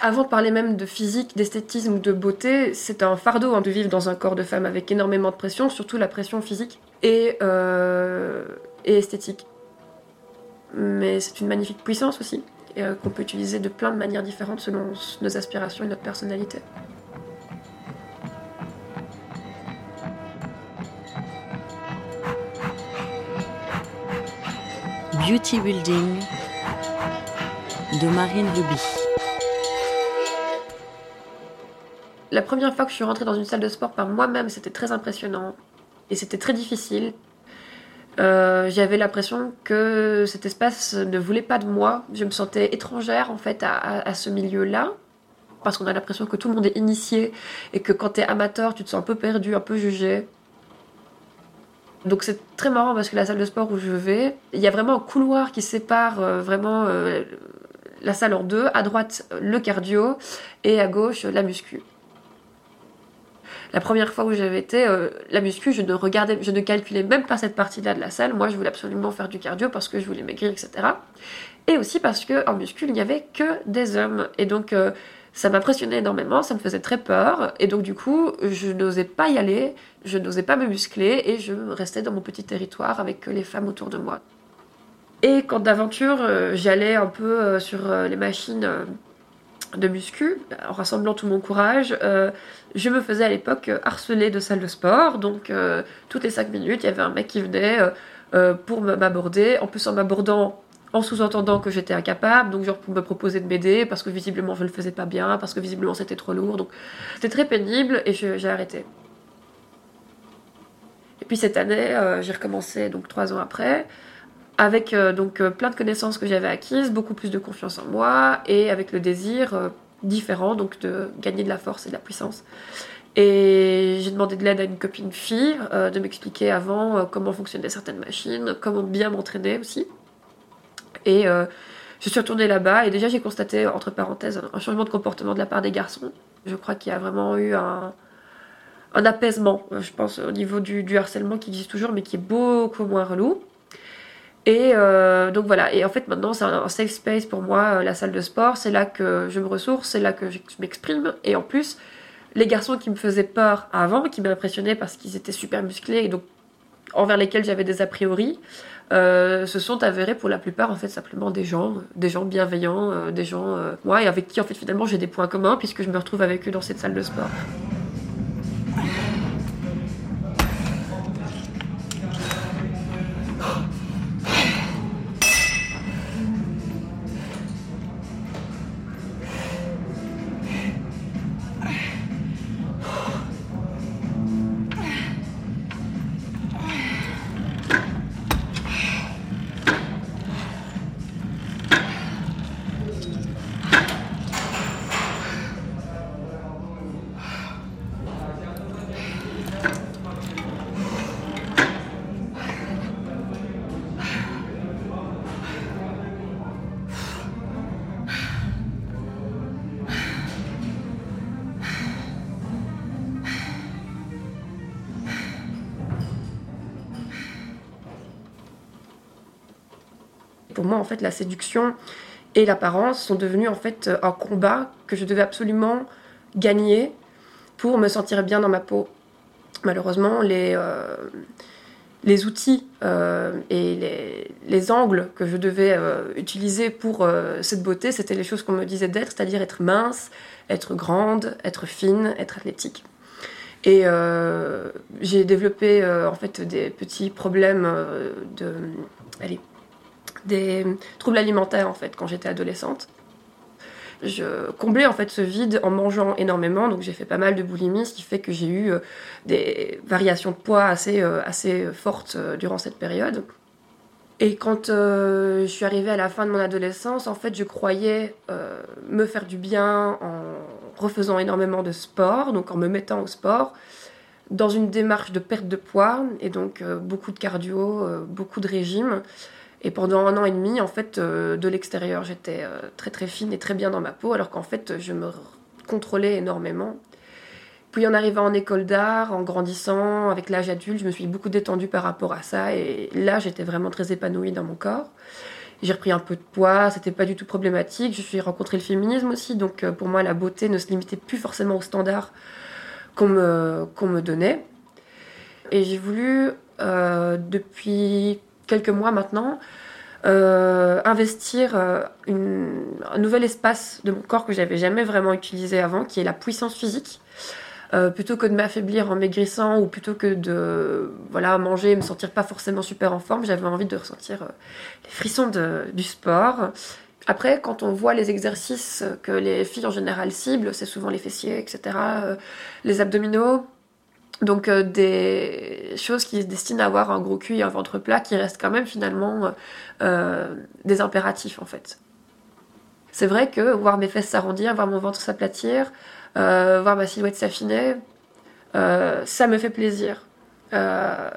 Avant de parler même de physique, d'esthétisme ou de beauté, c'est un fardeau hein, de vivre dans un corps de femme avec énormément de pression, surtout la pression physique et, euh, esthétique. Mais c'est une magnifique puissance aussi, euh, qu'on peut utiliser de plein de manières différentes selon nos aspirations et notre personnalité. Beauty Building de Marine Ruby. La première fois que je suis rentrée dans une salle de sport par moi-même, c'était très impressionnant et c'était très difficile. Euh, j'avais l'impression que cet espace ne voulait pas de moi. Je me sentais étrangère en fait à, ce milieu-là parce qu'on a l'impression que tout le monde est initié et que quand tu es amateur, tu te sens un peu perdu, un peu jugé. Donc c'est très marrant parce que la salle de sport où je vais, il y a vraiment un couloir qui sépare euh, vraiment euh, la salle en deux. À droite, le cardio et à gauche, la muscu. La première fois où j'avais été, euh, la muscu, je ne calculais même pas cette partie-là de la salle. Moi, je voulais absolument faire du cardio parce que je voulais maigrir, etc. Et aussi parce que en muscu, il n'y avait que des hommes. Et donc, ça m'impressionnait énormément, ça me faisait très peur, et donc du coup, je n'osais pas y aller, je n'osais pas me muscler, et je restais dans mon petit territoire avec les femmes autour de moi. Et quand d'aventure, euh, j'allais un peu euh, sur euh, les machines de muscu, en rassemblant tout mon courage, je me faisais à l'époque harceler de salle de sport, donc toutes les 5 minutes, il y avait un mec qui venait pour m'aborder, en plus en m'abordant en sous-entendant que j'étais incapable, donc genre pour me proposer de m'aider parce que visiblement je le faisais pas bien, parce que visiblement c'était trop lourd, donc c'était très pénible et j'ai arrêté. Et puis cette année, euh, j'ai recommencé donc trois ans après, avec euh, donc euh, plein de connaissances que j'avais acquises, beaucoup plus de confiance en moi et avec le désir différent donc de gagner de la force et de la puissance. Et j'ai demandé de l'aide à une copine fille, de m'expliquer avant comment fonctionnaient certaines machines, comment bien m'entraîner aussi. Et euh, je suis retournée là-bas et déjà j'ai constaté, entre parenthèses, un changement de comportement de la part des garçons. Je crois qu'il y a vraiment eu un, un apaisement, je pense, au niveau du, du, harcèlement qui existe toujours mais qui est beaucoup moins relou. Et euh, donc voilà, et en fait maintenant c'est un, safe space pour moi, euh, la salle de sport, c'est là que je me ressource, c'est là que je m'exprime. Et en plus, les garçons qui me faisaient peur avant, qui m'impressionnaient parce qu'ils étaient super musclés et donc envers lesquels j'avais des a priori, euh, se sont avérés pour la plupart en fait simplement des gens, des gens bienveillants, des gens, euh, et avec qui en fait finalement j'ai des points communs puisque je me retrouve avec eux dans cette salle de sport. Pour moi, en fait, la séduction et l'apparence sont devenus en fait un combat que je devais absolument gagner pour me sentir bien dans ma peau. Malheureusement, les, euh, les outils euh, et les, les, angles que je devais euh, utiliser pour cette beauté, c'était les choses qu'on me disait d'être, c'est-à-dire être mince, être grande, être fine, être athlétique. Et j'ai développé en fait des petits problèmes de, allez, des troubles alimentaires en fait quand j'étais adolescente. Je comblais en fait ce vide en mangeant énormément, donc j'ai fait pas mal de boulimie, ce qui fait que j'ai eu euh, des variations de poids assez, euh, assez fortes euh, durant cette période. Et quand je suis arrivée à la fin de mon adolescence, en fait, je croyais me faire du bien en refaisant énormément de sport, donc en me mettant au sport, dans une démarche de perte de poids, et donc beaucoup de cardio, beaucoup de régime. Et pendant un an et demi, en fait, euh, de l'extérieur, j'étais euh, très très fine et très bien dans ma peau, alors qu'en fait, je me contrôlais énormément. Puis en arrivant en école d'art, en grandissant, avec l'âge adulte, je me suis beaucoup détendue par rapport à ça. Et là, j'étais vraiment très épanouie dans mon corps. J'ai repris un peu de poids, c'était pas du tout problématique. Je suis rencontré le féminisme aussi, donc euh, pour moi la beauté ne se limitait plus forcément aux standards qu'on me, donnait. Et j'ai voulu, depuis quelques mois maintenant, euh, investir une, un nouvel espace de mon corps que j'avais jamais vraiment utilisé avant, qui est la puissance physique. Euh, plutôt que de m'affaiblir en maigrissant ou plutôt que de voilà manger et me sentir pas forcément super en forme, j'avais envie de ressentir euh, les frissons de, du sport. Après, quand on voit les exercices que les filles en général ciblent, c'est souvent les fessiers, etc., euh, les abdominaux, donc des choses qui se destinent à avoir un gros cul et un ventre plat qui restent quand même finalement des impératifs en fait. C'est vrai que voir mes fesses s'arrondir, voir mon ventre s'aplatir, euh, voir ma silhouette s'affiner, euh, ça me fait plaisir. Euh,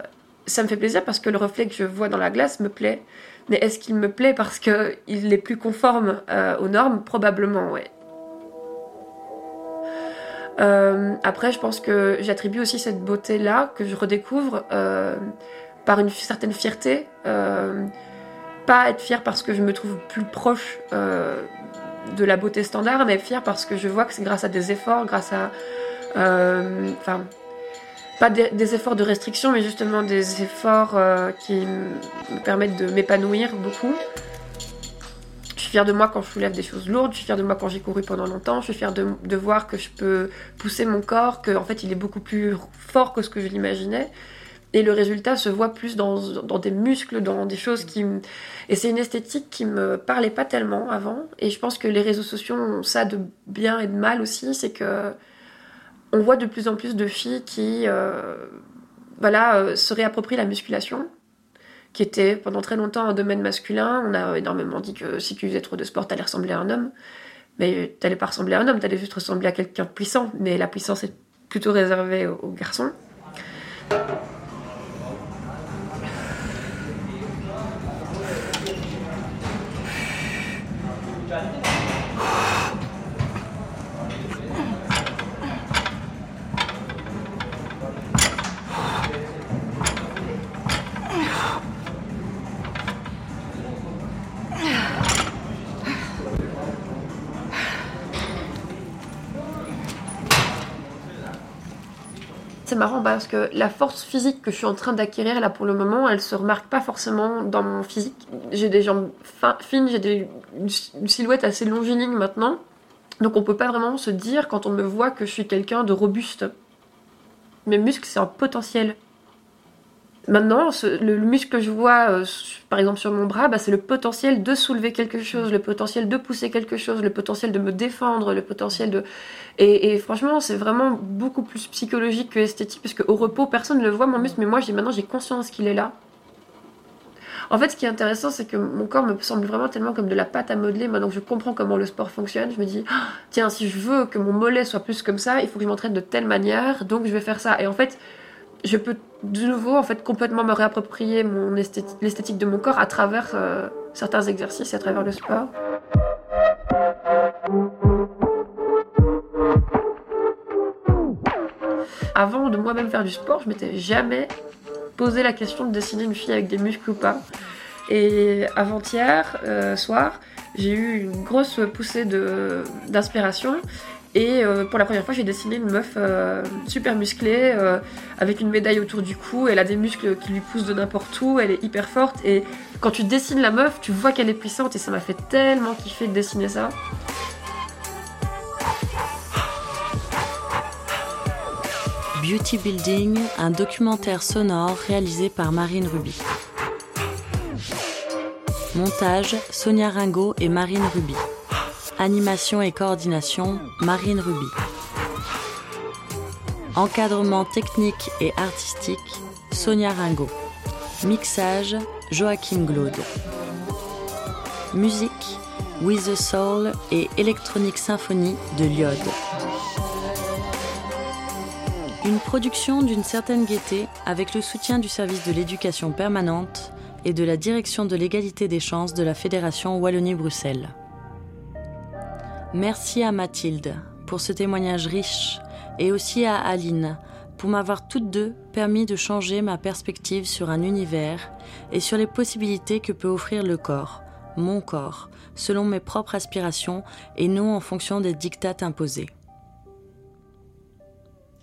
ça me fait plaisir parce que le reflet que je vois dans la glace me plaît. Mais est-ce qu'il me plaît parce qu'il est plus conforme aux normes? Probablement, ouais. Après, je pense que j'attribue aussi cette beauté-là que je redécouvre par une certaine fierté. pas être fière parce que je me trouve plus proche de la beauté standard, mais fière parce que je vois que c'est grâce à des efforts, grâce à. Euh, enfin. pas des, efforts de restriction, mais justement des efforts euh, qui me permettent de m'épanouir beaucoup. Suis fière de moi quand je soulève des choses lourdes, je suis fière de moi quand j'ai couru pendant longtemps, je suis fière de, voir que je peux pousser mon corps, qu'en en fait il est beaucoup plus fort que ce que je l'imaginais. Et le résultat se voit plus dans, dans, des muscles, dans des choses qui... Et c'est une esthétique qui me parlait pas tellement avant. Et je pense que les réseaux sociaux ont ça de bien et de mal aussi. C'est que on voit de plus en plus de filles qui euh, voilà, euh, se réapproprient la musculation, qui était pendant très longtemps un domaine masculin. On a énormément dit que si tu faisais trop de sport, t'allais ressembler à un homme. Mais t'allais pas ressembler à un homme, t'allais juste ressembler à quelqu'un de puissant. Mais la puissance est plutôt réservée aux garçons. Marrant parce que la force physique que je suis en train d'acquérir là pour le moment, elle se remarque pas forcément dans mon physique. J'ai des jambes fines, j'ai une silhouette assez longiligne maintenant. Donc on peut pas vraiment se dire quand on me voit que je suis quelqu'un de robuste. Mes muscles, c'est un potentiel. Maintenant, le, muscle que je vois, euh, par exemple sur mon bras, bah, c'est le potentiel de soulever quelque chose, le potentiel de pousser quelque chose, le potentiel de me défendre, le potentiel de... Et, franchement, c'est vraiment beaucoup plus psychologique que esthétique, parce qu'au repos, personne ne le voit, mon muscle, mais moi, j'ai maintenant, j'ai conscience qu'il est là. En fait, ce qui est intéressant, c'est que mon corps me semble vraiment tellement comme de la pâte à modeler. Maintenant que je comprends comment le sport fonctionne, je me dis, ah, tiens, si je veux que mon mollet soit plus comme ça, il faut que je m'entraîne de telle manière, donc je vais faire ça. Et en fait, je peux de nouveau en fait complètement me réapproprier l'esthétique de mon corps à travers euh, certains exercices à travers le sport. Avant de moi-même faire du sport, je m'étais jamais posé la question de dessiner une fille avec des muscles ou pas. Et avant-hier euh, soir, j'ai eu une grosse poussée d'inspiration et euh, pour la première fois, j'ai dessiné une meuf euh, super musclée, euh, avec une médaille autour du cou. Elle a des muscles qui lui poussent de n'importe où. Elle est hyper forte. Et quand tu dessines la meuf, tu vois qu'elle est puissante. Et ça m'a fait tellement kiffer de dessiner ça. Beauty Building, un documentaire sonore réalisé par Marine Ruby. Montage Sonia Ringo et Marine Ruby. Animation et coordination, Marine Ruby. Encadrement technique et artistique, Sonia Ringo. Mixage, Joachim Glaude. Musique, With the Soul et Electronic Symphony de Lyode. Une production d'une certaine gaieté avec le soutien du service de l'éducation permanente et de la direction de l'égalité des chances de la Fédération Wallonie-Bruxelles. Merci à Mathilde pour ce témoignage riche et aussi à Aline pour m'avoir toutes deux permis de changer ma perspective sur un univers et sur les possibilités que peut offrir le corps, mon corps, selon mes propres aspirations et non en fonction des dictates imposés.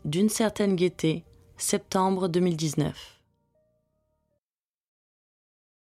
D'une certaine gaieté, septembre 2019.